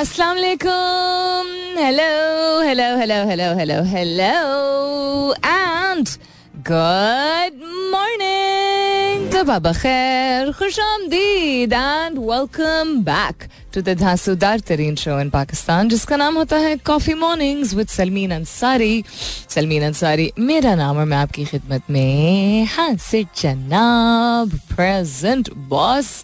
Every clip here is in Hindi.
अस्सलाम वालेकुम hello hello hello hello hello hello and good morning तब खैर खुश आमदीद and welcome back to the धांसूदार तरीन शो इन पाकिस्तान जिसका नाम होता है coffee mornings with Salmeen Ansari Salmeen Ansari मेरा नाम और मैं आपकी खिदमत में हासिर जनाब प्रेजेंट बॉस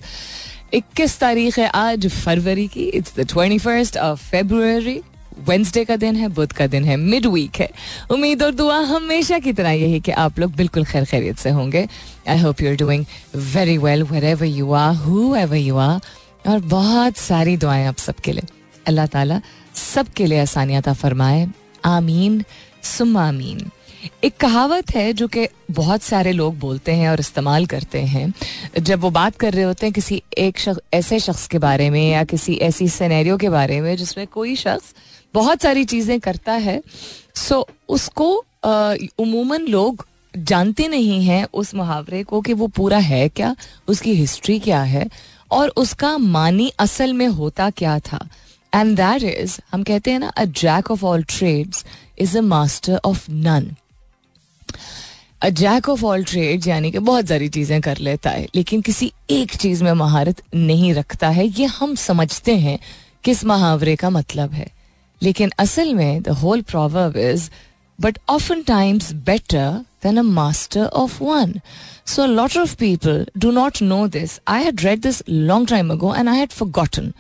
इक्कीस तारीख है आज फरवरी की। It's the twenty first of February Wednesday का दिन है, बुध का दिन है मिड वीक है। उम्मीद और दुआ हमेशा की तरह यही कि आप लोग बिल्कुल खैर खैरियत से होंगे। I hope you are doing very well wherever you are whoever you are और बहुत सारी दुआएँ आप सबके लिए। अल्लाह ताला सबके लिए आसानियात फरमाए। आमीन। सुम आमीन। एक कहावत है जो कि बहुत सारे लोग बोलते हैं और इस्तेमाल करते हैं। जब वो बात कर रहे होते हैं किसी एक शख्स ऐसे शख्स के बारे में या किसी ऐसी सिनेरियो के बारे में जिसमें कोई शख्स बहुत सारी चीज़ें करता है सो उसको उमूमन लोग जानते नहीं हैं उस मुहावरे को कि वो पूरा है क्या, उसकी हिस्ट्री क्या है और उसका मानी असल में होता क्या था। एंड दैट इज़ हम कहते हैं ना a jack of all trades is a master of none a jack of all trade यानी कि बहुत सारी चीज़ें कर लेता है, लेकिन किसी एक चीज़ में महारत नहीं रखता है। ये हम समझते हैं किस मुहावरे का मतलब है। लेकिन असल में the whole proverb is but often times better than a master of one so lot of people do not know this I had read this long time ago and I had forgotten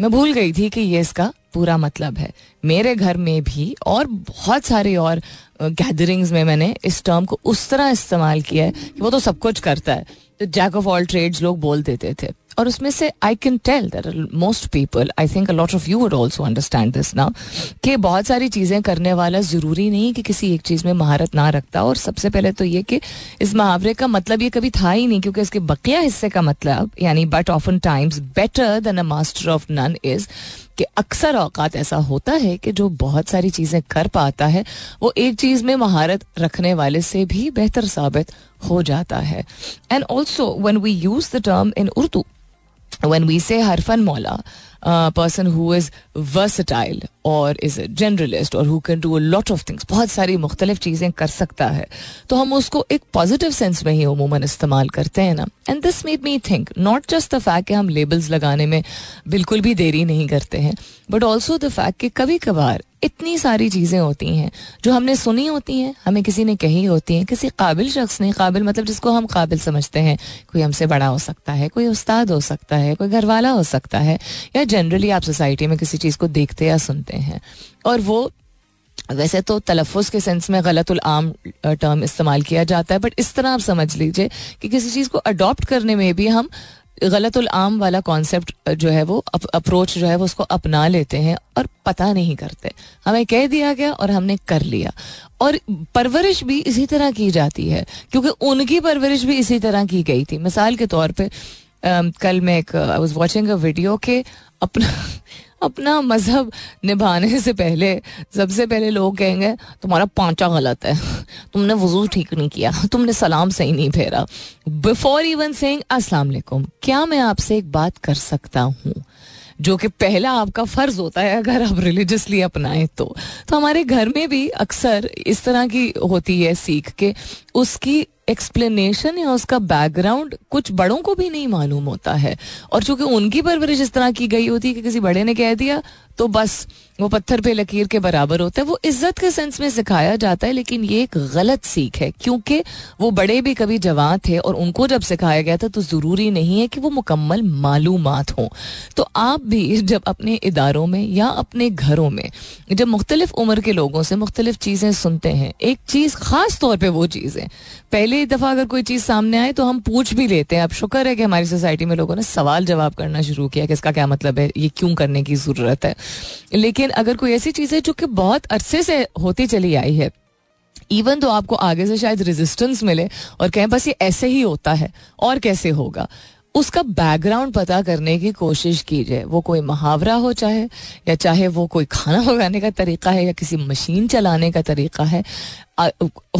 मैं भूल गई थी कि ये इसका पूरा मतलब है। मेरे घर में भी और बहुत सारे और गैदरिंग्स में मैंने इस टर्म को उस तरह इस्तेमाल किया है कि वो तो सब कुछ करता है। तो जैक ऑफ़ ऑल ट्रेड्स लोग बोल देते थे। और उसमें से I can tell that most people I think lot of you would also understand this now कि बहुत सारी चीज़ें करने वाला ज़रूरी नहीं कि किसी एक चीज़ में महारत ना रखता। और सबसे पहले तो ये कि इस मुहावरे का मतलब ये कभी था ही नहीं, क्योंकि इसके बकिया हिस्से का मतलब यानी but often times better than a master of none is कि अक्सर औकात ऐसा होता है कि जो बहुत सारी चीज़ें कर पाता है, वो एक चीज़ में महारत रखने वाले से भी बेहतर साबित हो जाता है। And also when we use the term in Urdu when we say हरफन मौला पर्सन हु इज़ वर्सटाइल और इज़ जनरलिस्ट और who can do a lot of things बहुत सारी मुख्तलिफ़ चीज़ें कर सकता है। तो हम उसको एक पॉजिटिव सेंस में ही उमूमन इस्तेमाल करते हैं ना। And this made me think not just the fact कि हम लेबल्स लगाने में बिल्कुल भी देरी नहीं करते हैं बट ऑल्सो द फैक्ट कि कभी कभार इतनी सारी चीज़ें होती हैं, जो हमने सुनी होती हैं, हमें किसी ने कही होती हैं, किसी काबिल शख्स ने, काबिल मतलब जिसको हम काबिल समझते हैं, कोई हमसे बड़ा हो सकता है, कोई उस्ताद हो सकता है, कोई घर वाला हो सकता है, या जनरली आप सोसाइटी में किसी चीज़ को देखते या सुनते हैं। और वो, वैसे तो तलफ़ के सेंस में गलतुल आम टर्म इस्तेमाल किया जाता है बट इस तरह आप समझ लीजिए कि किसी चीज़ को अडॉप्ट करने में भी हम गलतुल आम वाला कॉन्सेप्ट जो है वो अप्रोच जो है वो उसको अपना लेते हैं और पता नहीं करते। हमें कह दिया गया और हमने कर लिया। और परवरिश भी इसी तरह की जाती है, क्योंकि उनकी परवरिश भी इसी तरह की गई थी। मिसाल के तौर पर कल मैं एक I was watching a video के अपना अपना मज़हब निभाने से पहले, सबसे पहले लोग कहेंगे, तुम्हारा पांचा गलत है। तुमने वज़ू ठीक नहीं किया। तुमने सलाम सही नहीं फेरा। बिफोर इवन सेइंग क्या मैं आपसे एक बात कर सकता हूँ? जो कि पहला आपका फ़र्ज़ होता है अगर आप रिलीजियसली अपनाएँ तो। तो हमारे घर में भी अक्सर इस तरह की होती है सीख के, उसकी एक्सप्लेनेशन या उसका बैकग्राउंड कुछ बड़ों को भी नहीं मालूम होता है। और चूँकि उनकी परवरिश इस तरह की गई होती है कि किसी बड़े ने कह दिया तो बस वो पत्थर पे लकीर के बराबर होता है। वो इज़्ज़त के सेंस में सिखाया जाता है, लेकिन ये एक गलत सीख है, क्योंकि वो बड़े भी कभी जवान थे और उनको जब सिखाया गया था तो ज़रूरी नहीं है कि वो मुकम्मल मालूम हों। तो आप भी जब अपने इदारों में या अपने घरों में, जब मुख्तलिफ़ उम्र के लोगों से मुख्तलिफ़ चीज़ें सुनते हैं, एक चीज़ ख़ास तौर पर वो चीज़ें, पहले दफ़ा अगर कोई चीज़ सामने आए तो हम पूछ भी लेते हैं। अब शुक्र है कि हमारी सोसाइटी में लोगों ने सवाल जवाब करना शुरू किया कि इसका क्या मतलब है, ये क्यों करने की ज़रूरत है। लेकिन अगर कोई ऐसी चीज़ है जो कि बहुत अरसे से होती चली आई है इवन तो आपको आगे से शायद रेजिस्टेंस मिले और कहें बस ये ऐसे ही होता है, और कैसे होगा? उसका बैकग्राउंड पता करने की कोशिश कीजिए। वो कोई मुहावरा हो चाहे या चाहे वो कोई खाना पकाने का तरीका है या किसी मशीन चलाने का तरीका है आ,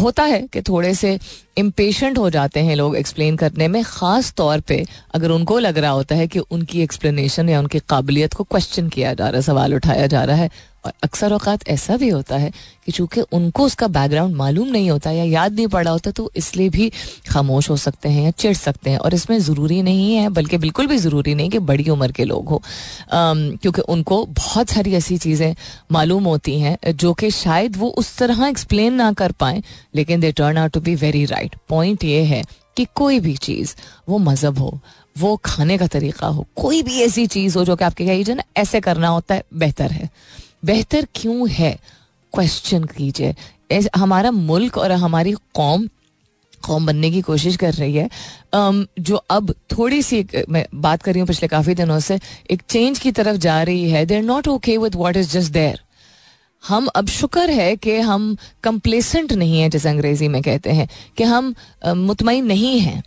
होता है कि थोड़े से इम्पेशेंट हो जाते हैं लोग एक्सप्लेन करने में। ख़ास तौर पे अगर उनको लग रहा होता है कि उनकी एक्सप्लेनेशन या उनकी काबिलियत को क्वेश्चन किया जा रहा है सवाल उठाया जा रहा है और अक्सर अवकात ऐसा भी होता है कि चूँकि उनको उसका बैकग्राउंड मालूम नहीं होता या याद नहीं पड़ा होता तो इसलिए भी खामोश हो सकते हैं या चिढ़ सकते हैं। और इसमें ज़रूरी नहीं है, बल्कि बिल्कुल भी ज़रूरी नहीं कि बड़ी उम्र के लोग हो। क्योंकि उनको बहुत सारी ऐसी चीज़ें मालूम होती हैं, जो कि शायद वो उस तरह एक्सप्लेन ना कर पाए, लेकिन they turn out to be very right point ये है कि कोई भी चीज़, वो मज़हब हो, वो खाने का तरीका हो, कोई भी ऐसी चीज़ हो जो कि आपके कहिए ना ऐसे करना होता है, बेहतर है। बेहतर क्यों है? क्वेश्चन कीजिए। हमारा मुल्क और हमारी कौम कौम बनने की कोशिश कर रही है। जो अब थोड़ी सी मैं बात कर रही हूँ पिछले काफ़ी दिनों से, एक चेंज की तरफ़ जा रही है। They're not okay with what is just there हम अब शुक्र है कि हम कंप्लेसेंट नहीं है, जैसे अंग्रेज़ी में कहते हैं, कि हम मुतमिन नहीं हैं।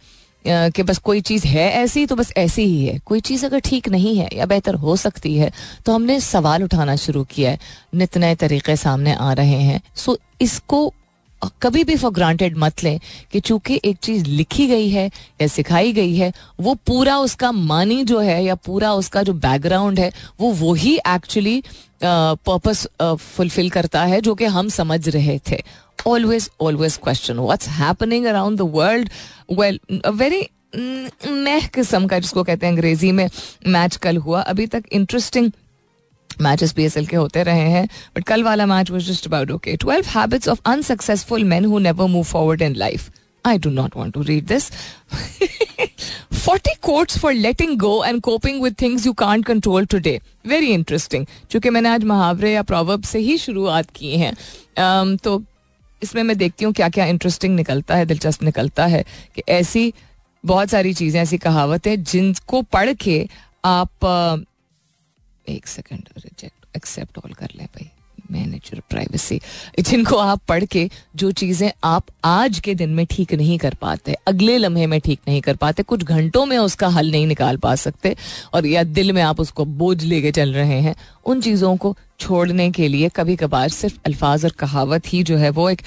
कि बस कोई चीज़ है ऐसी तो बस ऐसी ही है। कोई चीज़ अगर ठीक नहीं है या बेहतर हो सकती है तो हमने सवाल उठाना शुरू किया है। नित नए तरीके सामने आ रहे हैं। सो, इसको कभी भी फॉर ग्रांटेड मत लें कि चूँकि एक चीज़ लिखी गई है या सिखाई गई है, वो पूरा उसका मानी जो है या पूरा उसका जो बैकग्राउंड है, वो वही एक्चुअली पर्पस फुलफिल करता है जो कि हम समझ रहे थे। Always always question what's happening around the world well very मह किस्म का, जिसको कहते हैं अंग्रेज़ी में मैच कल हुआ। अभी तक interesting matches P S L के होते रहे हैं बट कल वाला match was just about okay twelve habits of unsuccessful man who never move forward in life I do not want to read this. 40 quotes for letting go and coping with things you can't control today. Very interesting. चूँकि मैंने आज मुहावरे या प्रोवर्ब से ही शुरुआत की है um, तो इसमें मैं देखती हूँ क्या क्या इंटरेस्टिंग निकलता है दिलचस्प निकलता है कि ऐसी बहुत सारी चीज़ें ऐसी कहावतें जिनको पढ़ के आप एक सेकंड रिजेक्ट एक्सेप्ट ऑल कर लें भाई मैनेज योर प्राइवेसी जिनको आप पढ़ के जो चीज़ें आप आज के दिन में ठीक नहीं कर पाते, अगले लम्हे में ठीक नहीं कर पाते, कुछ घंटों में उसका हल नहीं निकाल पा सकते और या दिल में आप उसको बोझ लेके चल रहे हैं, उन चीज़ों को छोड़ने के लिए कभी कभार सिर्फ़ अल्फाज और कहावत ही जो है वो एक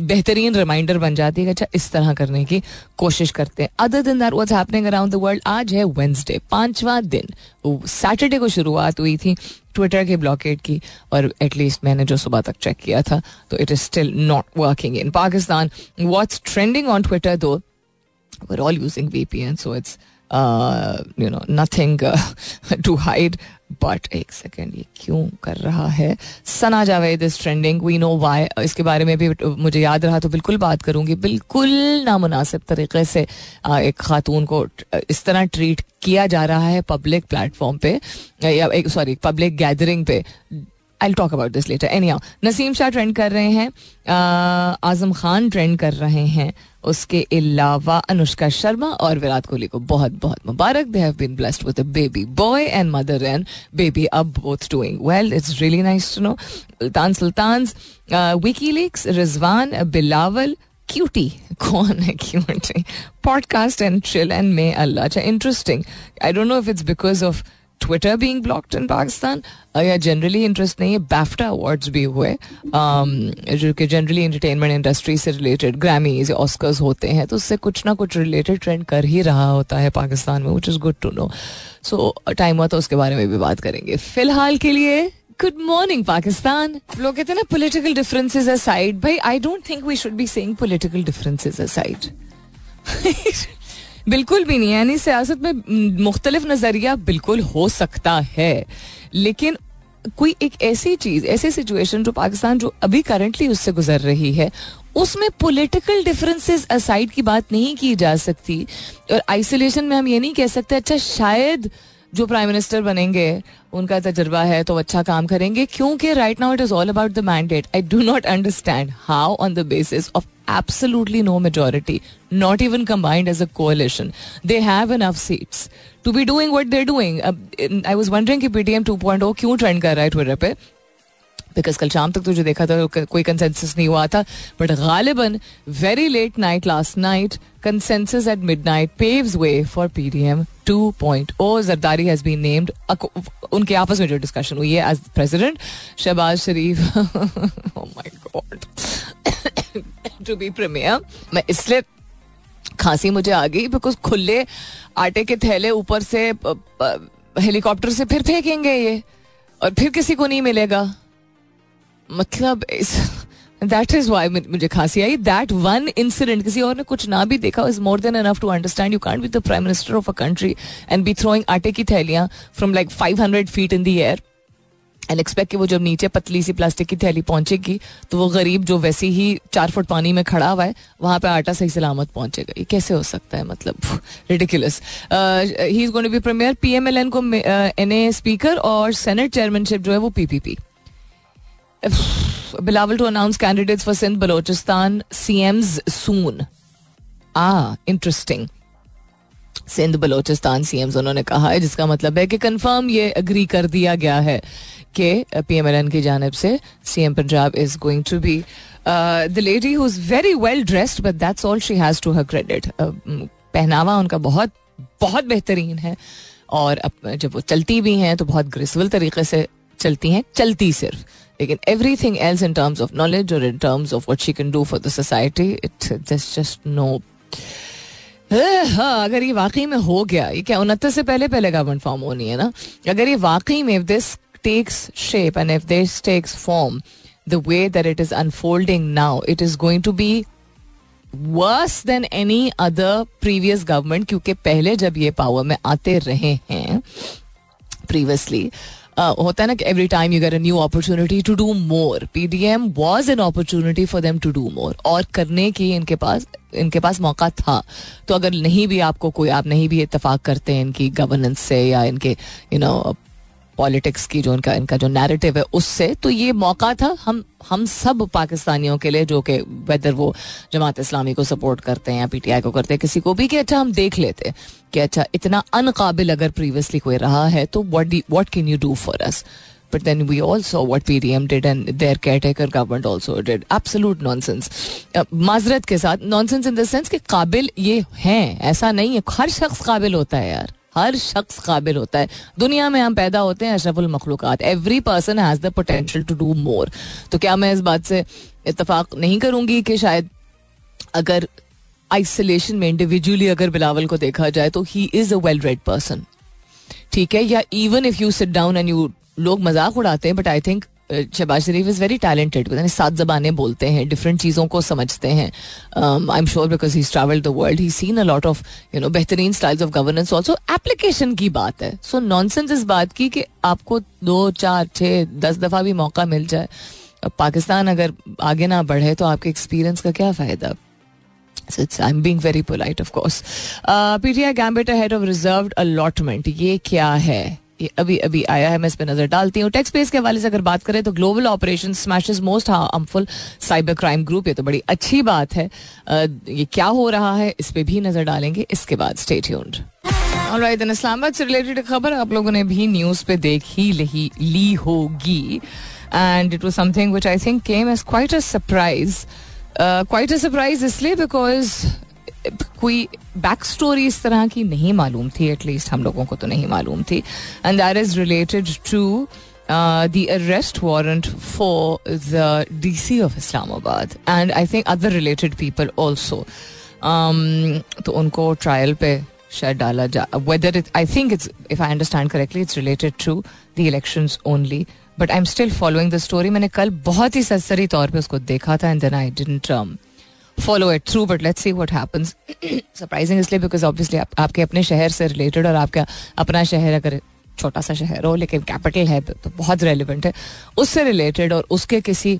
बेहतरीन रिमाइंडर बन जाती है अच्छा इस तरह करने की कोशिश करते हैं। अदर दिन that what's happening around the world आज है वेंसडे पांचवा दिन। सैटरडे को शुरुआत हुई थी। ट्विटर की ब्लॉकेट की और एटलीस्ट मैंने जो सुबह तक चेक किया था तो it is still not working in Pakistan what's trending on Twitter though we're all using V P N so it's you know nothing to hide. But एक सेकेंड ये क्यों कर रहा है? Sana Javed is trending we know why इसके बारे में भी मुझे याद रहा तो बिल्कुल बात करूँगी। बिल्कुल नामुनासिब तरीके से एक खातून को इस तरह ट्रीट किया जा रहा है पब्लिक प्लेटफॉर्म पे, या एक सॉरी पब्लिक गैदरिंग पे I talk about this later any Naseem Shah trend कर रहे हैं आज़म खान ट्रेंड कर रहे हैं उसके अलावा अनुष्का शर्मा और विराट कोहली को बहुत बहुत मुबारक they have been blessed with a baby boy and mother and baby अब both doing well it's really nice to know Sultan Sultan WikiLeaks Rizwan Bilawal cutie कौन है cutie podcast and chill and may Allah अच्छा interesting I don't know if it's because of Twitter being blocked in Pakistan या जनरली इंटरेस्ट नहीं है बैफ्टा अवार्ड्स भी हुए um, जो कि जनरली एंटरटेनमेंट इंडस्ट्री से रिलेटेड ग्रामीज ऑस्कर्स होते हैं तो उससे कुछ ना कुछ रिलेटेड ट्रेंड कर ही रहा होता है पाकिस्तान में which is good to know so time हुआ तो उसके बारे में भी बात करेंगे। फ़िलहाल के लिए गुड मॉर्निंग पाकिस्तान लोग कहते हैं ना पोलिटिकल डिफरेंसेज असाइड भाई I don't think we should be saying political differences aside बिल्कुल भी नहीं यानी सियासत में मुख्तलिफ़ नज़रिया बिल्कुल हो सकता है। लेकिन कोई एक ऐसी चीज़, ऐसी सिचुएशन जो पाकिस्तान जो अभी करंटली उससे गुजर रही है, उसमें पॉलिटिकल डिफरेंसेस असाइड की बात नहीं की जा सकती। और आइसोलेशन में हम ये नहीं कह सकते अच्छा शायद जो प्राइम मिनिस्टर बनेंगे, उनका तजर्बा है तो अच्छा काम करेंगे, क्योंकि right now it is all about the mandate I do not understand how on the basis of absolutely no majority not even combined as a coalition they have enough seats to be doing what they're doing I was wondering P T two point O क्यों ट्रेंड कर रहा है ट्विटर पर बिकॉज़ कल शाम तक तो जो देखा था कोई कंसेंसस नहीं हुआ था। But गालिबन very late night last night consensus at midnight paves way for P D M two point O Zardari has been named उनके आपस में जो डिस्कशन हुई है as president Shahbaz Sharif my God to be premier मैं इसलिए खांसी मुझे आ गई बिकॉज़ खुले आटे के थैले ऊपर से हेलीकॉप्टर से फिर फेंकेंगे ये। और फिर किसी को नहीं मिलेगा। मतलब दैट इज़ वाई मुझे खांसी आई। दैट वन इंसिडेंट किसी और ने कुछ ना भी देखा is more than enough to understand you can't be the prime minister of a country and be throwing आटे की थैलियाँ from like five hundred feet in the air and expect कि वो जब नीचे पतली सी प्लास्टिक की थैली पहुंचेगी तो वो गरीब जो वैसे ही चार फुट पानी में खड़ा हुआ है, वहाँ पे आटा सही सलामत पहुंचेगा। ये कैसे हो सकता है? मतलब ridiculous he is going to be premier PMLN को एनए स्पीकर और सेनेट चेयरमैनशिप जो है वो PPP Bilawal to announce candidates for Sindh Balochistan CMs soon uh interesting Sindh Balochistan CMs उन्होंने कहा है, जिसका मतलब है कि कंफर्म ये अग्री कर दिया गया है कि पीएमएलएन की जानब से CM Punjab is going to be the lady who is very well dressed but that's all she has to her credit पहनावा उनका बहुत बहुत बेहतरीन है, और अब जब वो चलती भी हैं तो बहुत ग्रेसफुल तरीके से चलती हैं, चलती सिर्फ़। लेकिन everything else in terms of knowledge और in terms of what she can do for the society it's just no हाँ अगर ये वाकई में हो गया ये क्या उनतीस से पहले पहले गवर्नमेंट फॉर्म होनी है ना? अगर ये वाकई में this takes shape and if this takes form the way that it is unfolding now, it is going to be worse than any other previous government क्योंकि पहले जब ये पावर में आते रहे हैं प्रीवियसली uh, होता है ना कि every time you get a new opportunity to do more P D M was an opportunity for them to do more और करने की इनके पास इनके पास मौका था। तो अगर नहीं भी आपको कोई, आप नहीं भी इतफाक करते हैं इनकी गवर्नेंस से या इनके यू नो पॉलिटिक्स की जो इनका इनका जो नैरेटिव है उससे तो ये मौका था हम हम सब पाकिस्तानियों के लिए जो कि वेदर वो जमात इस्लामी को सपोर्ट करते हैं या पीटीआई को करते हैं किसी को भी कि अच्छा हम देख लेते कि अच्छा इतना अनकाबिल अगर प्रीवियसली कोई रहा है तो what what can you do for us but then we all saw what PDM did and their caretaker government also did. Absolute nonsense. Uh, माजरत के साथ nonsense in the sense कि काबिल ये हैं ऐसा नहीं है हर शख्स काबिल होता है यार हर शख्स काबिल होता है। दुनिया में हम पैदा होते हैं अशरफुल मखलूक़ात। Every person has the potential to do more तो क्या मैं इस बात से इतफाक नहीं करूँगी कि शायद अगर आइसोलेशन में इंडिविजुअली अगर बिलावल को देखा जाए तो he is a well read person ठीक है? या even if you sit down and you लोग मज़ाक उड़ाते हैं but I think Shahbaz Sharif is very talented यानी सात जबानें बोलते हैं डिफरेंट चीज़ों को समझते हैं. I am sure because he travel the world he seen a lot of you know बेहतरीन styles of governance also application की बात है. सो नॉन सेंस इस बात की कि आपको दो चार छः दस दफ़ा भी मौका मिल जाए. पाकिस्तान अगर आगे ना बढ़े तो आपके एक्सपीरियंस का क्या फ़ायदा? So I'm being very polite, of course. Uh, PTI gambit ahead of reserved allotment. ये क्या है? ये अभी अभी आया है मैं इस पर नज़र डालती हूँ। टेक्स स्पेस के हवाले से अगर बात करें तो global operation smashes most harmful cyber crime group ये तो बड़ी अच्छी बात है। ये क्या हो रहा है इस पर भी नज़र डालेंगे। इसके बाद स्टेट राइट इस्लामाबाद से रिलेटेड खबर आप लोगों ने भी न्यूज़ पे देख ही ली, ली होगी and it was something which I think came as quite a surprise quite a surprise इसलिए बिकॉज़ कोई बैक स्टोरी इस तरह की नहीं मालूम थी एटलीस्ट हम लोगों को तो नहीं मालूम थी। And that is related to the arrest warrant for the D C of Islamabad and I think other related people also तो उनको ट्रायल पे शायद डाला जा whether it I think it's if I understand correctly it's related to the election only but I am still following the story मैंने कल बहुत ही सरसरी तौर पर उसको देखा था and then I didn't follow it through but let's see what happens surprising इसलिए बिकॉज़ ऑब्वियसली आप, आपके अपने शहर से रिलेटेड और आपका अपना शहर अगर छोटा सा शहर हो लेकिन कैपिटल है तो बहुत रेलिवेंट है। उससे रिलेटेड और उसके किसी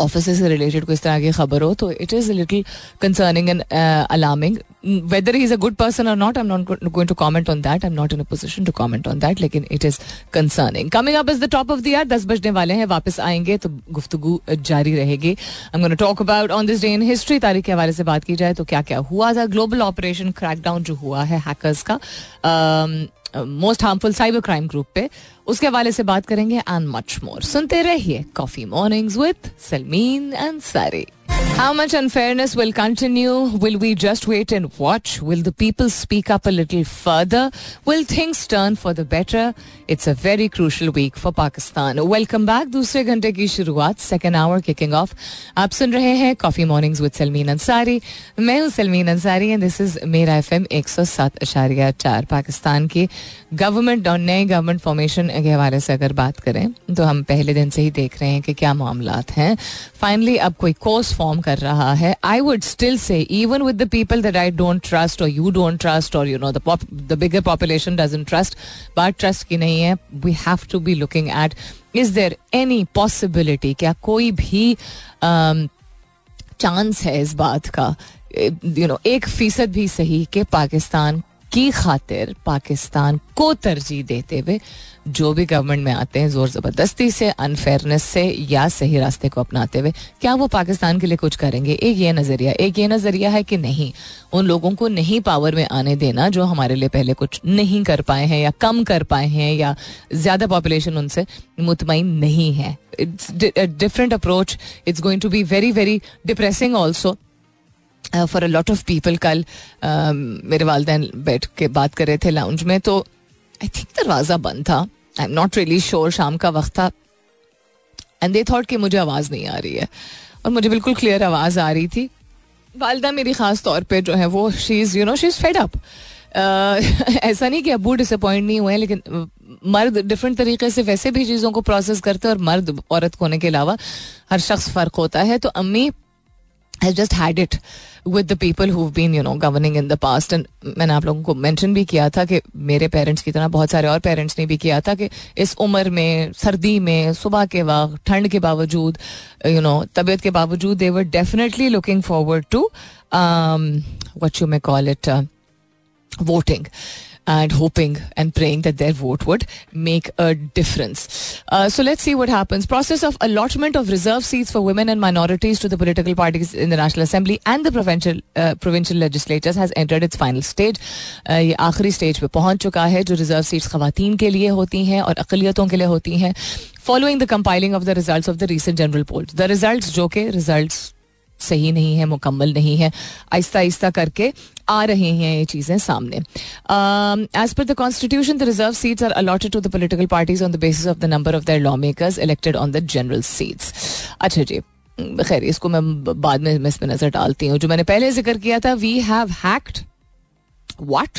ऑफ़िस से रिलेटेड कोई इस तरह की खबर हो तो it is a concerning and alarming whether is a good person और not I am not going to comment on that I am not in position to comment on that लेकिन it is concerning coming up is the top of the year दस बजने वाले हैं, वापस आएँगे तो गुफ्तु जारी रहेगी. I am talk about on this day in history तारीख के हवाले से बात की जाए तो क्या क्या हुआ था. ग्लोबल ऑपरेशन क्रैकडाउन जो हुआ है हैकर्स का um, most harmful cyber crime group पे। उसके हवाले से बात करेंगे एंड मच मोर सुनते रहिए coffee mornings with Salmeen Ansari How much unfairness will continue? Will we just wait and watch? Will the people speak up a little further? Will things turn for the better? It's a very crucial week for Pakistan. Welcome back. दूसरे घंटे की शुरुआत सेकेंड आवर किकिंग ऑफ आप सुन रहे हैं coffee mornings with Salmeen Ansari मैं हूं Salmeen Ansari and this is मेरा एफ एम एक सौ सात अशारिया चार पाकिस्तान की Government और नए गवर्नमेंट फॉर्मेशन के हवाले से अगर बात करें तो हम पहले दिन से ही देख रहे हैं कि क्या मामला हैं। फाइनली अब कोई कोर्स फॉर्म कर रहा है। I would still say even with the people that I don't trust और यू डोंट ट्रस्ट और you know the bigger population doesn't trust बात ट्रस्ट की नहीं है we have to be looking at is there any possibility क्या कोई भी चांस um, है इस बात का? यू नो एक फ़ीसद भी सही कि पाकिस्तान की खातिर पाकिस्तान को तरजीह देते हुए जो भी गवर्नमेंट में आते हैं, ज़ोर ज़बरदस्ती से अनफेयरनेस से या सही रास्ते को अपनाते हुए, क्या वो पाकिस्तान के लिए कुछ करेंगे? एक ये नज़रिया, एक ये नज़रिया है कि नहीं। उन लोगों को नहीं पावर में आने देना जो हमारे लिए पहले कुछ नहीं कर पाए हैं या कम कर पाए हैं या ज़्यादा पॉपुलेशन उनसे मुतमिन नहीं है। It's different approach it's going to be very very depressing also for a lot of people कल uh, मेरे वालदेन बैठ के बात कर रहे थे लाउंज में तो आई थिंक दरवाज़ा बंद था। I am not really sure शाम का वक्त था। एंड दे थॉट कि मुझे आवाज़ नहीं आ रही है। और मुझे बिल्कुल क्लियर आवाज़ आ रही थी। वालदा मेरी ख़ास तौर पे जो है वो she is you know she is fed up ऐसा नहीं कि अबू डिसअपॉइंट नहीं हुए हैं लेकिन मर्द डिफरेंट तरीके से वैसे भी चीज़ों को प्रोसेस करते हैं और मर्द औरत होने के अलावा हर शख्स फ़र्क होता है। तो अम्मी has just had it with the people who been you know governing in the past and मैंने आप लोगों को मेंशन भी किया था कि मेरे पेरेंट्स की तरह बहुत सारे और पेरेंट्स ने भी किया था कि इस उम्र में, सर्दी में, सुबह के वक्त, ठंड के बावजूद यू नो तबीयत के बावजूद they were definitely looking forward to what you may call it voting and hoping and praying that their vote would make a difference. Uh, so let's see what happens. Process of allotment of reserve seats for women and minorities to the political parties in the National Assembly and the provincial uh, provincial legislatures has entered its final stage. Uh, ये आखिरी स्टेज पे पहुंच चुका है जो रिजर्व सीट्स खातन के लिए होती हैं और अकलियतों के लिए होती हैं following the compiling of the results of the recent general poll the results जो के रिजल्ट्स सही नहीं है, मुकम्मल नहीं है, आहिस्ता आहिस्ता करके आ रहे हैं ये चीज़ें सामने। As per the constitution the reserve seats are allotted to the political parties on the basis of the number of their law makers elected on the general seats अच्छा जी, खैर, इसको मैं बाद में इस पर नज़र डालती हूँ। जो मैंने पहले ज़िक्र किया था वी हैव हैक्ड वट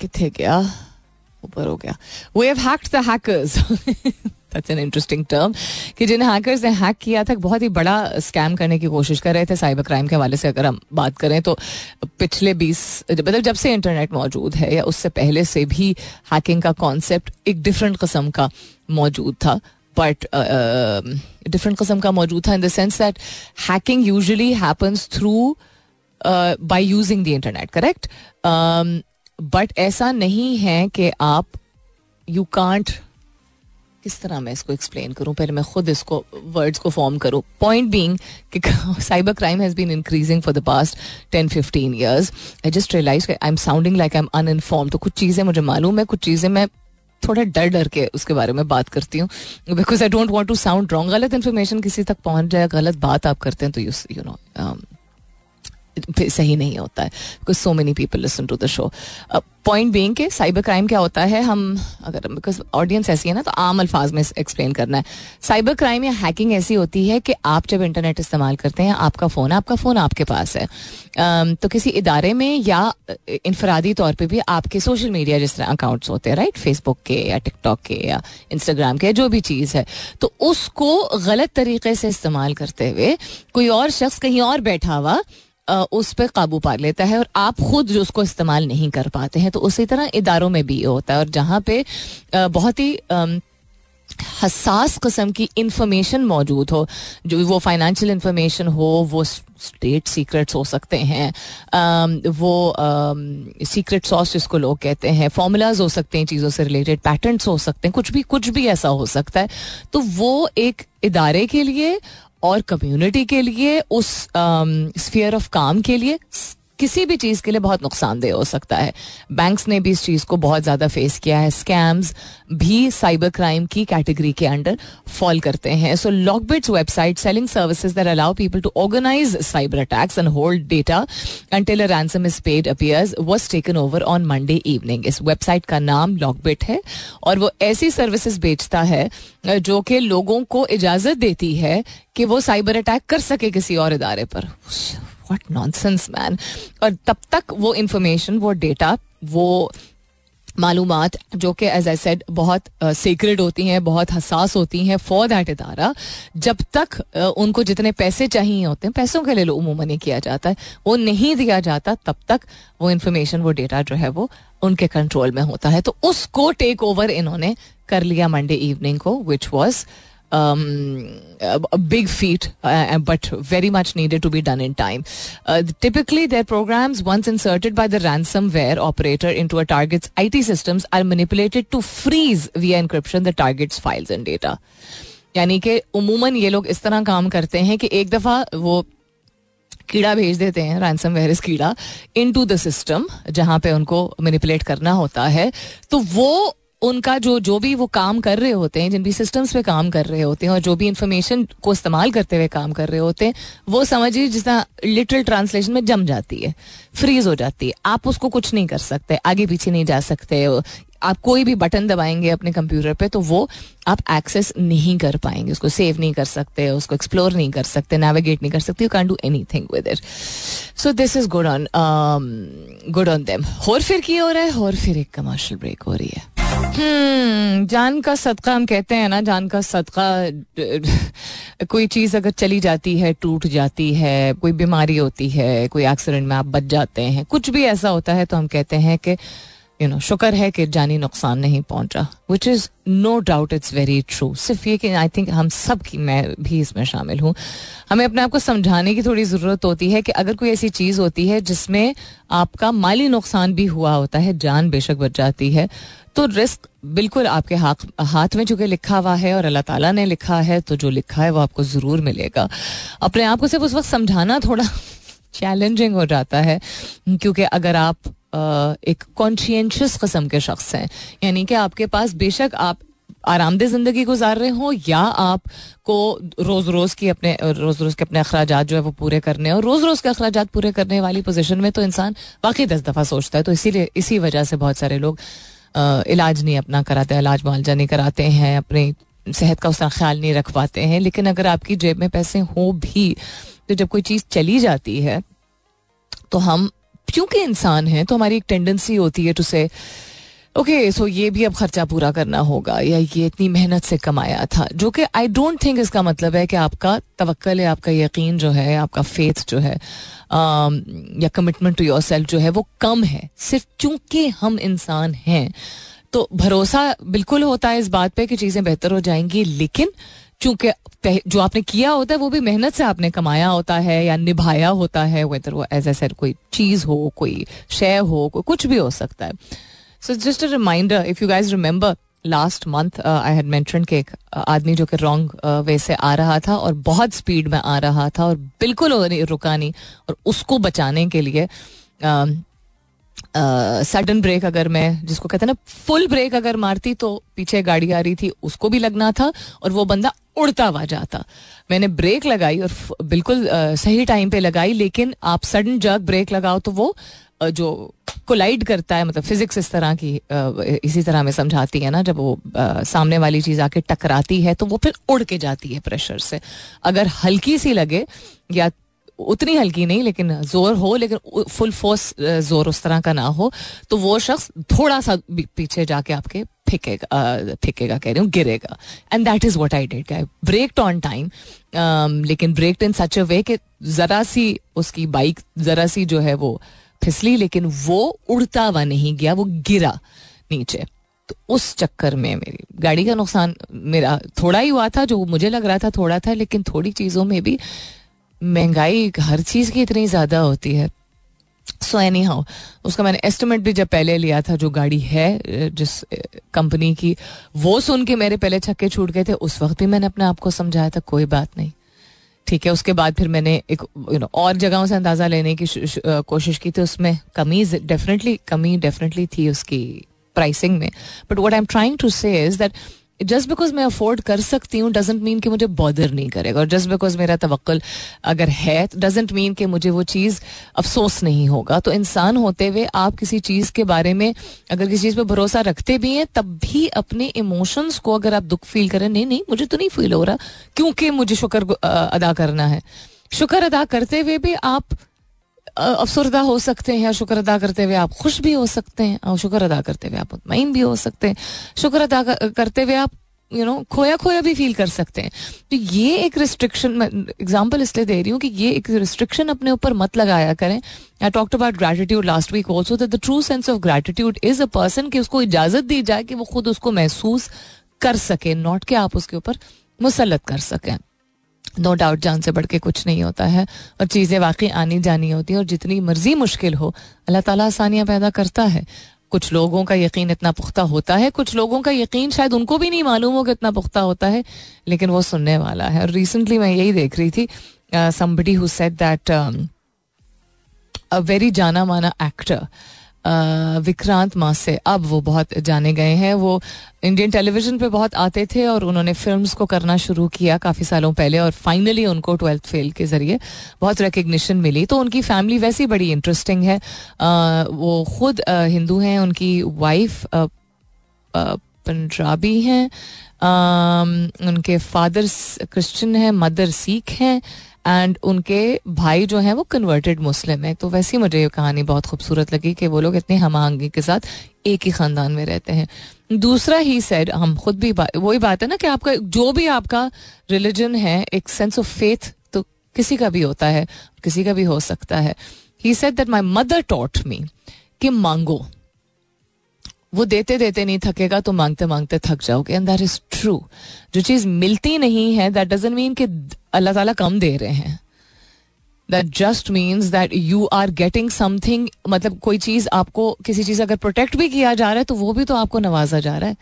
कितने गया? ऊपर हो गया। We have hacked the hackers that's an interesting term कि जिन हैकर्स ने हैक किया था, बहुत ही बड़ा स्कैम करने की कोशिश कर रहे थे साइबर क्राइम के हवाले से अगर हम बात करें तो पिछले बीस मतलब जब से इंटरनेट मौजूद है या उससे पहले से भी हैकिंग का कॉन्सेप्ट एक डिफरेंट कस्म का मौजूद था. बट डिफरेंट कस्म का मौजूद था in the sense that hacking usually happens through by using the internet correct but ऐसा नहीं है कि आप यू कांट किस तरह मैं इसको एक्सप्लेन करूँ? पहले मैं खुद इसको वर्ड्स को फॉर्म करूँ. पॉइंट बीइंग कि cyber crime has been increasing for the past ten fifteen years I just realize I am sounding like I am uninformed तो कुछ चीज़ें मुझे मालूम है, कुछ चीज़ें मैं थोड़ा डर डर के उसके बारे में बात करती हूँ। Because I don't want to sound wrong गलत इन्फॉर्मेशन किसी तक पहुँच जाए, गलत बात आप करते हैं तो यू नो सही नहीं होता है because so many people listen to the show point being के साइबर क्राइम क्या होता है हम अगर बिकॉज़ ऑडियंस ऐसी है ना तो आम अल्फाज में एक्सप्लेन करना है। साइबर क्राइम या हैकिंग ऐसी होती है कि आप जब इंटरनेट इस्तेमाल करते हैं आपका फ़ोन आपका फ़ोन आपके पास है। Um, तो किसी इदारे में या इनफरादी तौर पर भी आपके सोशल मीडिया जिस तरह अकाउंट्स होते हैं राइट फेसबुक के या टिकटॉक के या इंस्टाग्राम के जो भी चीज़ है। तो उसको गलत तरीके से इस्तेमाल करते हुए कोई और शख्स कहीं और बैठा हुआ उस पर काबू पा लेता है और आप खुद जो उसको इस्तेमाल नहीं कर पाते हैं तो उसी तरह इदारों में भी होता है और जहाँ पे बहुत ही हसास कस्म की इंफॉर्मेशन मौजूद हो, जो वो फाइनेंशियल इंफॉर्मेशन हो, वो स्टेट सीक्रेट्स हो सकते हैं वो सीक्रेट सॉस जिसको लोग कहते हैं फॉर्मूलाज हो सकते हैं चीज़ों से रिलेटेड पैटर्न्स हो सकते हैं, कुछ भी कुछ भी ऐसा हो सकता है तो वो एक इदारे के लिए और कम्युनिटी के लिए उस स्फीयर ऑफ़ काम के लिए किसी भी चीज़ के लिए बहुत नुकसानदेह हो सकता है। बैंक्स ने भी इस चीज़ को बहुत ज़्यादा फेस किया है। स्कैम्स भी साइबर क्राइम की कैटेगरी के अंडर फॉल करते हैं। So LockBit's website selling services that allow people to organize cyber attacks and hold data until a ransom is paid appears was taken over on Monday evening इस वेबसाइट का नाम लॉकबिट है और वो ऐसी सर्विसेज़ बेचता है, जो कि लोगों को इजाज़त देती है कि वो साइबर अटैक कर सके किसी और इदारे पर। व्हाट नॉनसेंस मैन और तब तक वो इंफॉर्मेशन वो डेटा वो मालूम जो कि एज आई सेड बहुत सीक्रेट होती हैं, बहुत हसास होती हैं फॉर दैट इदारा, जब तक उनको जितने पैसे चाहिए होते हैं, पैसों के लिए उमूमन ही किया जाता है। वो नहीं दिया जाता, तब तक वो इन्फॉर्मेशन वो डेटा जो है वो उनके कंट्रोल में होता है। तो उसको टेक ओवर इन्होंने कर लिया मंडे इवनिंग को which was big feat but very much needed to be done in time typically their program once inserted by the ransomware operator into a target's I T system are manipulated to freeze via encryption the target's files and data यानी कि उमूमन ये लोग इस तरह काम करते हैं कि एक दफ़ा वो कीड़ा भेज देते हैं रैनसम वेयर इस कीड़ा इन टू द सिस्टम जहाँ पे उनको मैनिपुलेट करना होता है। तो वो उनका जो जो भी वो काम कर रहे होते हैं, जिन भी सिस्टम्स पे काम कर रहे होते हैं और जो भी इंफॉर्मेशन को इस्तेमाल करते हुए काम कर रहे होते हैं, वो समझिए जिस तरह लिटरल ट्रांसलेशन में जम जाती है फ्रीज हो जाती है। आप उसको कुछ नहीं कर सकते, आगे पीछे नहीं जा सकते। आप कोई भी बटन दबाएँगे अपने कंप्यूटर पे तो वो आप एक्सेस नहीं कर पाएँगे। उसको सेव नहीं कर सकते, उसको एक्सप्लोर नहीं कर सकते नेविगेट नहीं कर सकते। You can do anything with it so this is good on good on them और फिर की हो रहा है और फिर एक कमर्शियल ब्रेक हो रही है। जान का सदका, हम कहते हैं ना, जान का सदका, कोई चीज़ अगर चली जाती है, टूट जाती है, कोई बीमारी होती है, कोई एक्सीडेंट में आप बच जाते हैं, कुछ भी ऐसा होता है तो हम कहते हैं कि यू नो शुक्र है कि जानी नुकसान नहीं पहुँचा which is no doubt it's very true सिर्फ़ ये कि आई थिंक हम सब की, मैं भी इसमें शामिल हूँ। हमें अपने आप को समझाने की थोड़ी ज़रूरत होती है कि अगर कोई ऐसी चीज़ होती है जिसमें आपका माली नुकसान भी हुआ होता है, जान बेशक बच जाती है तो रिस्क बिल्कुल आपके हाथ हाथ में चूँकि लिखा हुआ है और अल्लाह ताला ने लिखा है तो जो लिखा है वो आपको ज़रूर मिलेगा। अपने आप को सिर्फ़ उस वक्त समझाना थोड़ा चैलेंजिंग हो जाता है, क्योंकि अगर आप एक कॉन्शियनशियस कस्म के शख्स हैं, यानी कि आपके पास बेशक आप आरामदेह ज़िंदगी गुजार रहे हो, या आपको रोज रोज की अपने रोज रोज के अपने अखराज जो है वो पूरे करने और रोज रोज के अखराज पूरे करने वाली पोजीशन में तो इंसान वाकई दस दफ़ा सोचता है तो इसीलिए, इसी वजह से बहुत सारे लोग इलाज नहीं अपना कराते, इलाज मुआवजा नहीं कराते हैं, अपने सेहत का उसका ख्याल नहीं रख पाते हैं। लेकिन अगर आपकी जेब में पैसे हो भी तो जब कोई चीज़ चली जाती है तो हम, क्योंकि इंसान हैं तो हमारी एक टेंडेंसी होती है टू से ओके सो ये भी अब खर्चा पूरा करना होगा या ये इतनी मेहनत से कमाया था जो कि आई डोंट थिंक इसका मतलब है कि आपका तवक्ल है आपका यकीन जो है आपका फेथ जो है um, या कमिटमेंट टू योर सेल्फ जो है वो कम है। सिर्फ़ चूँकि हम इंसान हैं तो भरोसा बिल्कुल होता है इस बात पे कि चीज़ें बेहतर हो जाएँगी लेकिन चूँकि जो आपने किया होता है वो भी मेहनत से आपने कमाया होता है या निभाया होता है वेदर वो एज ए सर कोई चीज़ हो कोई शय हो कोई कुछ भी हो सकता है। So just a reminder if you guys remember last month I had mention के एक आदमी जो कि रॉन्ग वे से आ रहा था और बहुत स्पीड में आ रहा था और बिल्कुल रुका नहीं। और उसको बचाने के लिए सडन ब्रेक अगर मैं, जिसको कहते हैं ना फुल ब्रेक अगर मारती तो पीछे गाड़ी आ रही थी, उसको भी लगना था और वो बंदा उड़ता हुआ जाता। मैंने ब्रेक लगाई और बिल्कुल सही टाइम पे लगाई, लेकिन आप सडन जग ब्रेक लगाओ तो वो जो कोलाइड करता है मतलब फिजिक्स इस तरह की इसी तरह में समझाती है ना, जब वो सामने वाली चीज़ आके टकराती है तो वो फिर उड़ के जाती है प्रेशर से। अगर हल्की सी लगे, या उतनी हल्की नहीं, लेकिन ज़ोर हो, लेकिन फुल फोर्स ज़ोर उस तरह का ना हो तो वो शख्स थोड़ा सा पीछे जाके आपके फेंकेगा फेंकेगा, कह रही हूँ, गिरेगा। And that is what I did break on time लेकिन break in such a way कि जरा सी उसकी बाइक जरा सी जो है वो फिसली, लेकिन वो उड़ता हुआ नहीं गया, वो गिरा नीचे। तो उस चक्कर में मेरी गाड़ी का नुकसान मेरा थोड़ा ही हुआ था, जो मुझे लग रहा था थोड़ा था, लेकिन थोड़ी चीज़ों में भी महँगाई हर चीज़ की इतनी ज़्यादा होती है। सो एनी हाउ उसका मैंने एस्टिमेट भी जब पहले लिया था, जो गाड़ी है, जिस कंपनी की, वो सुन के मेरे पहले छक्के छूट गए थे। उस वक्त भी मैंने अपने आप को समझाया था, कोई बात नहीं। ठीक है, उसके बाद फिर मैंने एक यू नो और जगहों से अंदाज़ा लेने की कोशिश की थी, उसमें कमी डेफिनेटली कमी डेफिनेटली थी उसकी प्राइसिंग में. But what I am trying to set just because मैं अफोर्ड कर सकती हूँ डजेंट मीन कि मुझे बॉदर नहीं करेगा। और जस्ट बिकॉज़ मेरा तवक्ल अगर है डजेंट मीन कि मुझे वो चीज़ अफसोस नहीं होगा। तो इंसान होते हुए आप किसी चीज़ के बारे में अगर किसी चीज़ पर भरोसा रखते भी हैं, तब भी अपने इमोशंस को अगर आप दुख फील करें, नहीं नहीं, मुझे तो नहीं फील हो रहा। क्योंकि मुझे शुक्र अदा करना है? शुक्र अदा करते हुए भी आप अफसरदा हो सकते हैं शुक्र अदा करते हुए आप खुश भी हो सकते हैं और शुक्र अदा करते हुए आप मुतमिन भी हो सकते हैं। शुक्र अदा करते हुए आप यू you नो know, खोया खोया भी फील कर सकते हैं। तो ये एक रिस्ट्रिक्शन मैं एग्ज़ाम्पल इसलिए दे रही हूँ कि ये एक रिस्ट्रिक्शन अपने ऊपर मत लगाया करें। I talked about gratitude last week also the true sense of gratitude is a person कि उसको इजाज़त दी जाए कि वो खुद उसको महसूस कर सके नॉट कि आप उसके ऊपर मुसलत कर सकें। नो डाउट जान से बढ़ के कुछ नहीं होता है और चीज़ें वाकई आनी जानी होती हैं और जितनी मर्ज़ी मुश्किल हो, अल्लाह ताला आसानियाँ पैदा करता है। कुछ लोगों का यकीन इतना पुख्ता होता है, कुछ लोगों का यकीन शायद उनको भी नहीं मालूम हो कि इतना पुख्ता होता है, लेकिन वो सुनने वाला है। और रिसेंटली मैं यही देख रही थी somebody who said that a very जाना माना एक्टर विक्रांत मासे, अब वो बहुत जाने गए हैं। वो इंडियन टेलीविज़न पे बहुत आते थे और उन्होंने फिल्म्स को करना शुरू किया काफ़ी सालों पहले और फाइनली उनको ट्वेल्थ फेल के ज़रिए बहुत रिकग्निशन मिली। तो उनकी फैमिली वैसी बड़ी इंटरेस्टिंग है। वो खुद हिंदू हैं, उनकी वाइफ पंजाबी हैं। उनके फादर क्रिश्चियन हैं मदर सिख हैं। एंड उनके भाई जो हैं, वो कन्वर्टेड मुस्लिम है। तो वैसे ही मुझे ये कहानी बहुत खूबसूरत लगी कि वो लोग इतने हम आहंगी के साथ एक ही खानदान में रहते हैं। दूसरा ही सेड हम खुद भी वही बात है ना कि आपका, जो भी आपका रिलीजन है, एक सेंस ऑफ़ फेथ तो किसी का भी होता है, किसी का भी हो सकता है। He said that my mother taught me कि मांगो। वो देते देते नहीं थकेगा तो मांगते मांगते थक जाओगे। एंड दैट इज़ ट्रू जो चीज़ मिलती नहीं है दैट डजेंट मीन कि अल्लाह ताला कम दे रहे हैं। That just means that you are getting something मतलब कोई चीज़ आपको किसी चीज़ अगर प्रोटेक्ट भी किया जा रहा है तो वो भी तो आपको नवाजा जा रहा है।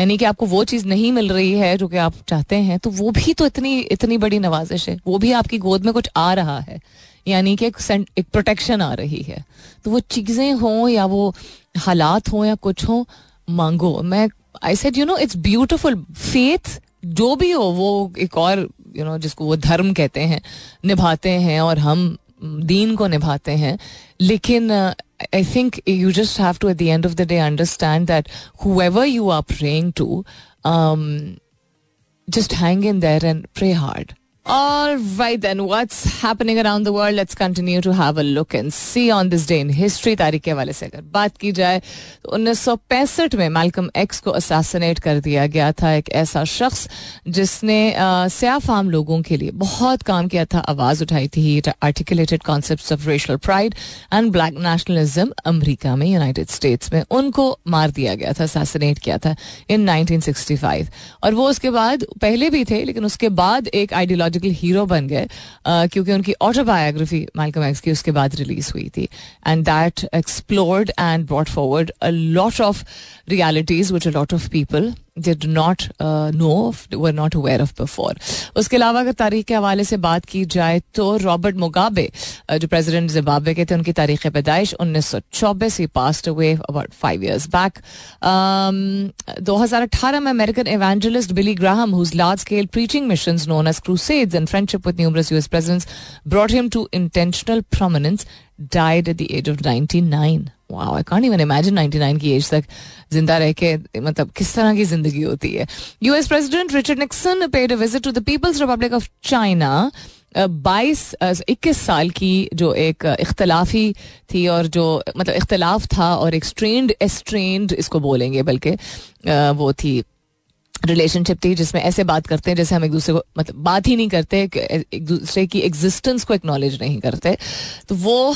यानी कि आपको वो चीज़ नहीं मिल रही है जो कि आप चाहते हैं तो वो भी तो इतनी इतनी बड़ी नवाजिश है। वो भी आपकी गोद में कुछ आ रहा है। यानी कि एक, प्रोटेक्शन आ रही है। तो वो चीज़ें हों या वो हालात हों या कुछ हो मांगो। मैं I said you know it's beautiful faith जो भी हो वो एक और यू नो जिसको वो धर्म कहते हैं, निभाते हैं और हम दीन को निभाते हैं। लेकिन I think you just have to at the end of the day understand that however you are praying to just hang in there and pray hard All right then, what's happening around the world? Let's continue to have a look and see on this day in history. तारीख के हवाले से अगर बात की जाए तो उन्नीस सौ पैंसठ में मैलकम एक्स को असैसिनेट कर दिया गया था एक ऐसा शख्स जिसने स्या फाम लोगों के लिए बहुत काम किया था आवाज़ उठाई थी articulated concept of racial pride and black nationalism अमरीका में यूनाइटेड स्टेट्स में उनको मार दिया गया था असासिनेट किया था इन 1965 और वो उसके बाद पहले भी थे लेकिन उसके बाद एक आइडियोलॉजी साइकोलॉजिकल हीरो बन गए क्योंकि उनकी ऑटोबायोग्राफी मालकम एक्स की उसके बाद रिलीज़ हुई थी and that explored and brought forward a lot of realities which a lot of people did not know were not aware of before उसके अलावा अगर तारीख के हवाले से बात की जाए तो रॉबर्ट मुगाबे जो प्रेसिडेंट जिम्बाब्वे के थे, उनकी तारीख पैदाइश उन्नीस सौ चौबीस he passed away about five years back दो हज़ार अठारह में American evangelist Billy Graham whose large scale preaching mission known as crusades and friendship with numerous US presidents brought him to intentional prominence died at the age of 99 wow I can't even imagine 99 की एज तक ज़िंदा रह के मतलब किस तरह की ज़िंदगी होती है। US president Richard Nixon paid a visit to the People's Republic of China बाईस इक्कीस साल की जो एक इख्तलाफी थी और जो मतलब इख्तलाफ था और एक स्ट्रेंड एस्ट्रेंड इसको बोलेंगे बल्कि वो थी रिलेशनशिप थी जिसमें ऐसे बात करते हैं जैसे हम एक दूसरे को मतलब बात ही नहीं करते, एक दूसरे की एग्जिस्टेंस को एक्नॉलेज नहीं करते। तो वो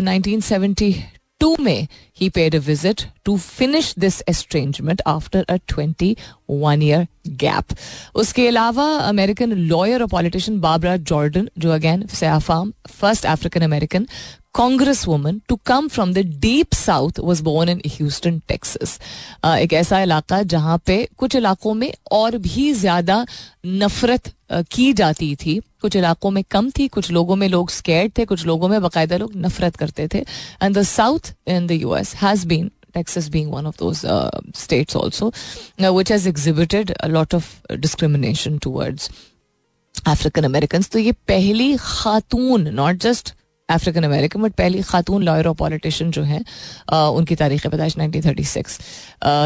नाइनटीन सेवेंटी टू में he paid a visit to finish this estrangement after a 21 year gap. उसके अलावा अमेरिकन लॉयर और पॉलिटिशियन बाबरा जॉर्डन जो again सयाफाम first African American congress woman to come from the deep south was born in Houston Texas एक ऐसा इलाका जहाँ पे कुछ इलाकों में और भी ज़्यादा नफरत uh, की जाती थी। कुछ इलाकों में कम थी कुछ लोगों में लोग स्केर्ड थे कुछ लोगों में बाकायदा लोग नफरत करते थे। And the south in the US has been Texas being one of those uh, states also, uh, which has exhibited a lot of discrimination towards African Americans. तो ये पहली खातून not just African American but पहली खातून लॉयर और पॉलिटिशियन जो हैं उनकी तारीख पैदाइश 1936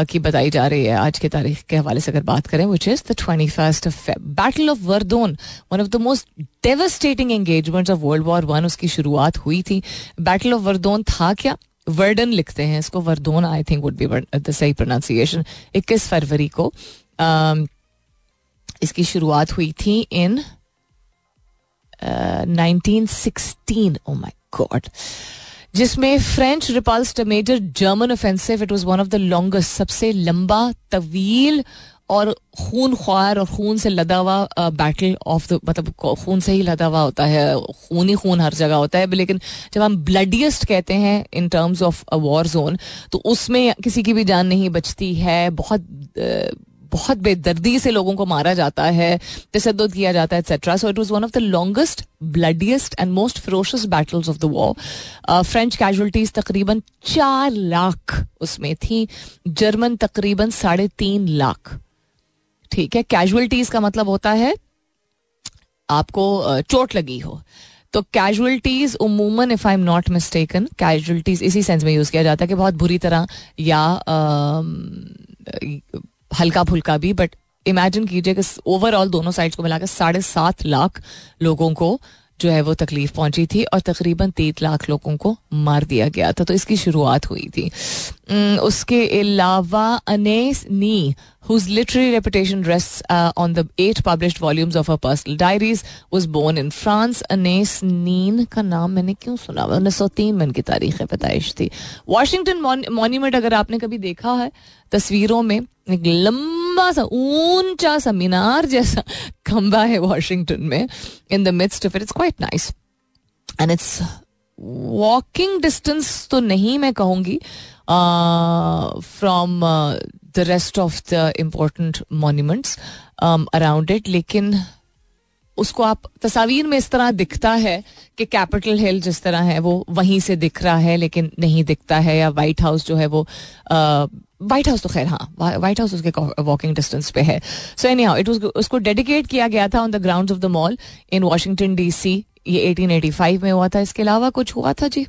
की बताई जा रही है आज की तारीख के हवाले से अगर बात करें which is the twenty first of battle of Verdun one of the most devastating engagements of world war one उसकी शुरुआत हुई थी बैटल ऑफ़ वर्दोन था क्या वर्डन लिखते हैं, इसको Verdun I think would be the सही प्रोनाउंसिएशन इक्कीस फरवरी को इसकी शुरुआत हुई थी इन 1916 ओ माय गॉड जिसमें French repulsed major German offensive it was one of the longest सबसे लंबा तवील और खून ख्वार और खून से लदा हुआ बैटल ऑफ़ द मतलब खून से ही लदा हुआ होता है, खून ही खून हर जगह होता है लेकिन जब हम ब्लडियस्ट कहते हैं in terms of war zone तो उसमें किसी की भी जान नहीं बचती है, बहुत बहुत बेदर्दी से लोगों को मारा जाता है तशद किया जाता है etcetera so it was one of the longest bloodiest and most ferocious battles of the war French casualties तकरीबन चार लाख उसमें थी जर्मन तकरीबन साढ़े तीन लाख। ठीक है कैजुअलिटीज का मतलब होता है आपको चोट लगी हो। तो casualties उमूमन if I am not mistaken casualties इसी सेंस में यूज़ किया जाता है कि बहुत बुरी तरह या हल्का फुल्का भी बट इमेजिन कीजिए कि ओवरऑल दोनों साइड्स को मिलाकर साढ़े सात लाख लोगों को जो है वो तकलीफ़ पहुँची थी और तकरीबन तीन लाख लोगों को मार दिया गया था। तो इसकी शुरुआत हुई थी। उसके अलावा अनेस नी whose literary reputation rests uh, on the eight published volumes of her personal diaries, was born in France. Anais Nin का नाम मैंने क्यों सुना उन्नीस सौ तीन में उनकी तारीख पैदाइश थी। वाशिंगटन मॉन्यूमेंट अगर आपने कभी देखा है तस्वीरों में एक लंबा सा ऊँचा सा मीनार जैसा खंबा है वाशिंगटन में in the midst of it it's quite nice and it's walking distance तो नहीं मैं कहूँगी from the rest of the important monuments around it लेकिन उसको आप तस्वीर में इस तरह दिखता है कि कैपिटल हिल जिस तरह है, वो वहीं से दिख रहा है, लेकिन नहीं दिखता है, या वाइट हाउस जो है वो वाइट हाउस तो खैर हाँ वाइट हाउस उसके वॉकिंग डिस्टेंस पे है। सो एनी हाउ इट उसको डेडिकेट किया गया था on the ground of the mall in Washington DC ये 1885 में हुआ था। इसके अलावा कुछ हुआ था जी?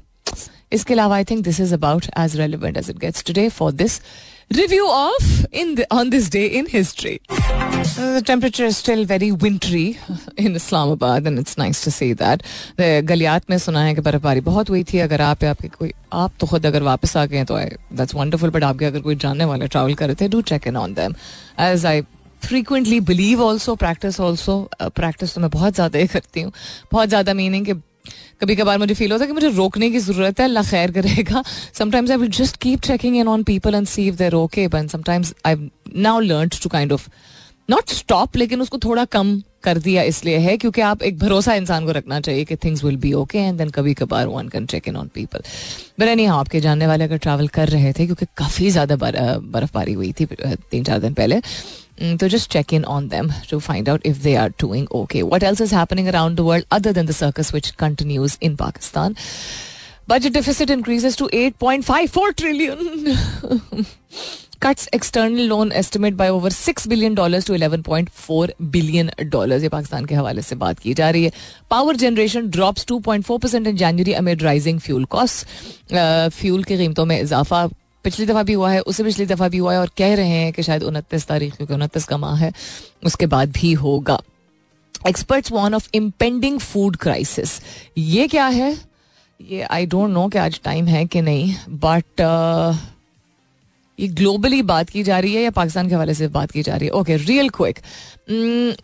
इसके अलावा I think this is about as relevant as it gets today for this review of in the, on this day in history. Uh, the temperature is still very wintry in Islamabad and it's nice to see that. The Galiyat में सुना है कि बर्फबारी बहुत हुई थी अगर आप आपके कोई आप तो खुद अगर वापस आ गए तो दैट्स वंडरफुल बट आपके अगर कोई जानने वाले ट्रैवल कर रहे थे do check in on them as I frequently believe also practice also practice तो मैं बहुत ज़्यादा ही करती हूँ बहुत ज़्यादा मीनिंग कि कभी कभार मुझे फील होता है कि मुझे रोकने की ज़रूरत है, अल्लाह खैर करेगा। Sometimes I will just keep checking in on people and see if they're okay but sometimes I now learn to kind of not stop लेकिन उसको थोड़ा कम कर दिया इसलिए है, क्योंकि आप एक भरोसा इंसान को रखना चाहिए कि things will be okay and then कभी कभार one can check in on people but any हाँ आपके जानने वाले अगर ट्रैवल कर रहे थे, क्योंकि काफ़ी ज़्यादा बर्फबारी हुई थी तीन चार दिन पहले तो just check in on them to find out if they are doing okay. What else is happening around the world other than the circus which continues in Pakistan? Budget deficit increases to 8.54 trillion. Cuts external loan estimate by over 6 billion dollars to 11.4 billion dollars. ये पाकिस्तान के हवाले से बात की जा रही है power generation drops 2.4 percent in January amid rising fuel cost fuel की कीमतों में इजाफा पिछली दफ़ा भी हुआ है, उससे पिछली दफ़ा भी हुआ है और कह रहे हैं कि शायद उनतीस तारीख, क्योंकि उनतीस का माह है, उसके बाद भी होगा। Experts one of impending food crisis ये क्या है? ये आई डोंट नो कि आज टाइम है कि नहीं बट ये ग्लोबली बात की जा रही है या पाकिस्तान के हवाले से बात की जा रही है? Okay real quick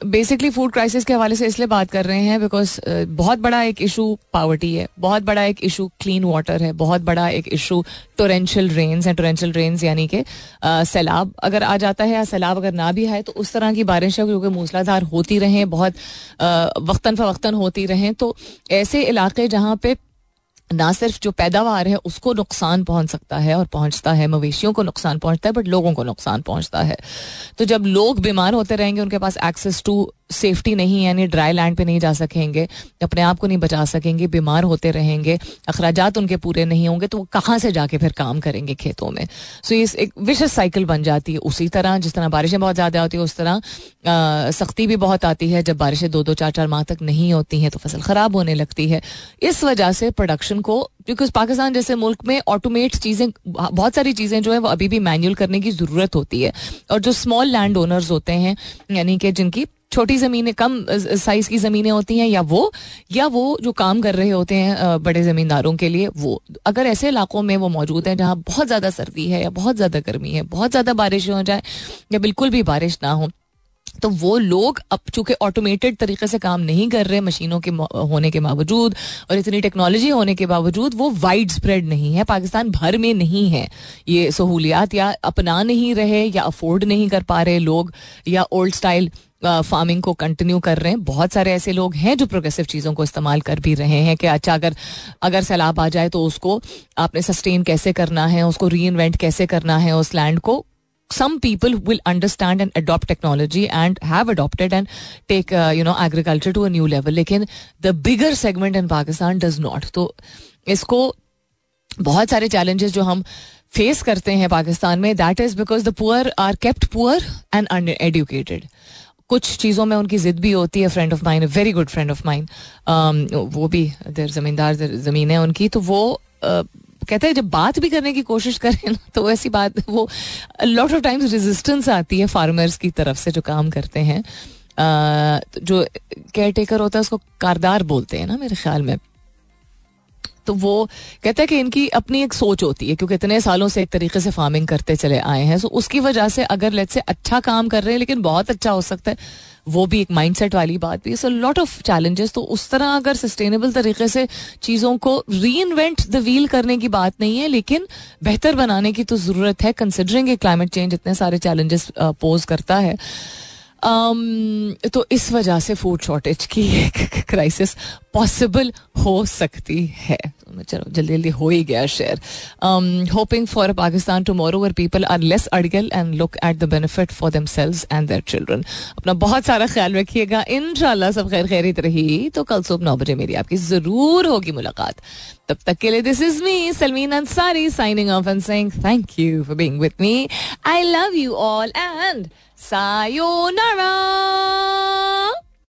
basically food crisis के हवाले से इसलिए बात कर रहे हैं बिकॉज़ uh, बहुत बड़ा एक इशू पावर्टी है बहुत बड़ा एक इशू क्लीन वाटर है बहुत बड़ा एक इशू टोरेंशियल रेन्स है टोरेंशियल रेन्स यानी कि uh, सैलाब। अगर आ जाता है या सैलाब अगर ना भी आए तो उस तरह की बारिशें क्योंकि मूसलाधार होती रहें बहुत uh, वक्ता फ़वक्ता होती रहें तो ऐसे इलाके जहाँ पे ना सिर्फ़ जो पैदावार है, उसको नुकसान पहुँच सकता है और पहुँचता है, मवेशियों को नुकसान पहुँचता है बट लोगों को नुकसान पहुँचता है। तो जब लोग बीमार होते रहेंगे, उनके पास एक्सेस टू सेफ्टी नहीं यानी ड्राई लैंड पे नहीं जा सकेंगे, अपने आप को नहीं बचा सकेंगे, बीमार होते रहेंगे अखराज उनके पूरे नहीं होंगे तो वो कहाँ से जाके फिर काम करेंगे खेतों में? सो ये एक विशेष साइकिल बन जाती है उसी तरह, जिस तरह बारिशें बहुत ज़्यादा होती है, उस तरह सख्ती भी बहुत आती है, जब बारिशें दो दो, चार चार माह तक नहीं होती हैं तो फ़सल ख़राब होने लगती है। इस वजह से प्रोडक्शन को बिकॉज़ पाकिस्तान जैसे मुल्क में ऑटोमेट चीज़ें, बहुत सारी चीज़ें जो है, वो अभी भी मैनुअल करने की ज़रूरत होती है। और जो स्मॉल लैंड ओनर्स होते हैं, यानी कि जिनकी छोटी ज़मीनें, कम साइज़ की ज़मीनें होती हैं या वो या वो जो काम कर रहे होते हैं बड़े ज़मींदारों के लिए, वो, अगर ऐसे इलाकों में वो मौजूद हैं जहाँ बहुत ज़्यादा सर्दी है या बहुत ज़्यादा गर्मी है, बहुत ज़्यादा बारिश हो जाए या बिल्कुल भी बारिश ना हो तो वो लोग अब चूँकि ऑटोमेटेड तरीके से काम नहीं कर रहे मशीनों के होने के बावजूद और इतनी टेक्नोलॉजी होने के बावजूद वो वाइड स्प्रेड नहीं है, पाकिस्तान भर में नहीं है ये सहूलियात या अपना नहीं रहे या अफोर्ड नहीं कर पा रहे लोग या ओल्ड स्टाइल फ़ार्मिंग को कंटिन्यू कर रहे हैं। बहुत सारे ऐसे लोग हैं जो प्रोग्रेसिव चीज़ों को इस्तेमाल कर भी रहे हैं कि अच्छा अगर अगर सैलाब आ जाए तो उसको आपने सस्टेन कैसे करना है उसको री इन्वेंट कैसे करना है उस लैंड को। People will understand and adopt technology and have adopted and take uh, you know agriculture to a new level. लेकिन the bigger segment in Pakistan does not. तो इसको बहुत सारे चैलेंजेस जो हम फेस करते हैं पाकिस्तान में that is because the poor are kept poor and uneducated कुछ चीज़ों में उनकी जिद भी होती है friend of mine very good friend of mine वो भी देर जमींदार ज़मीन है उनकी तो वो uh, कहते हैं जब बात भी करने की कोशिश करें ना तो ऐसी बात वो लॉट ऑफ़ टाइम्स रेजिस्टेंस आती है फार्मर्स की तरफ़ से जो काम करते हैं। uh, जो केयर टेकर होता है उसको कारदार बोलते हैं ना मेरे ख्याल में। तो वो कहता है कि इनकी अपनी एक सोच होती है, क्योंकि इतने सालों से एक तरीके से फ़ार्मिंग करते चले आए हैं। तो उसकी वजह से अगर लेट से अच्छा काम कर रहे हैं, लेकिन बहुत अच्छा हो सकता है, वो भी एक माइंडसेट वाली बात भी सो लॉट ऑफ़ चैलेंजेस तो उस तरह अगर सस्टेनेबल तरीके से चीज़ों को री इन्वेंट द व्हील करने की बात नहीं है, लेकिन बेहतर बनाने की तो ज़रूरत है कंसिडरिंग क्लाइमेट चेंज इतने सारे चैलेंजेस पोज करता है। तो इस वजह से फ़ूड शॉर्टेज की एक क्राइसिस पॉसिबल हो सकती है। तो चलो, जल्दी जल्दी हो ही गया share hoping for Pakistan tomorrow where people are less argal and look at the benefit for themselves and their children अपना बहुत सारा ख्याल रखिएगा। इन सब खैर खैरित रही। तो कल सुबह नौ बजे मेरी आपकी ज़रूर होगी मुलाकात। तब तक के लिए this is me Salmeen Ansari signing off and saying thank you for being with me I love you all and さようなら。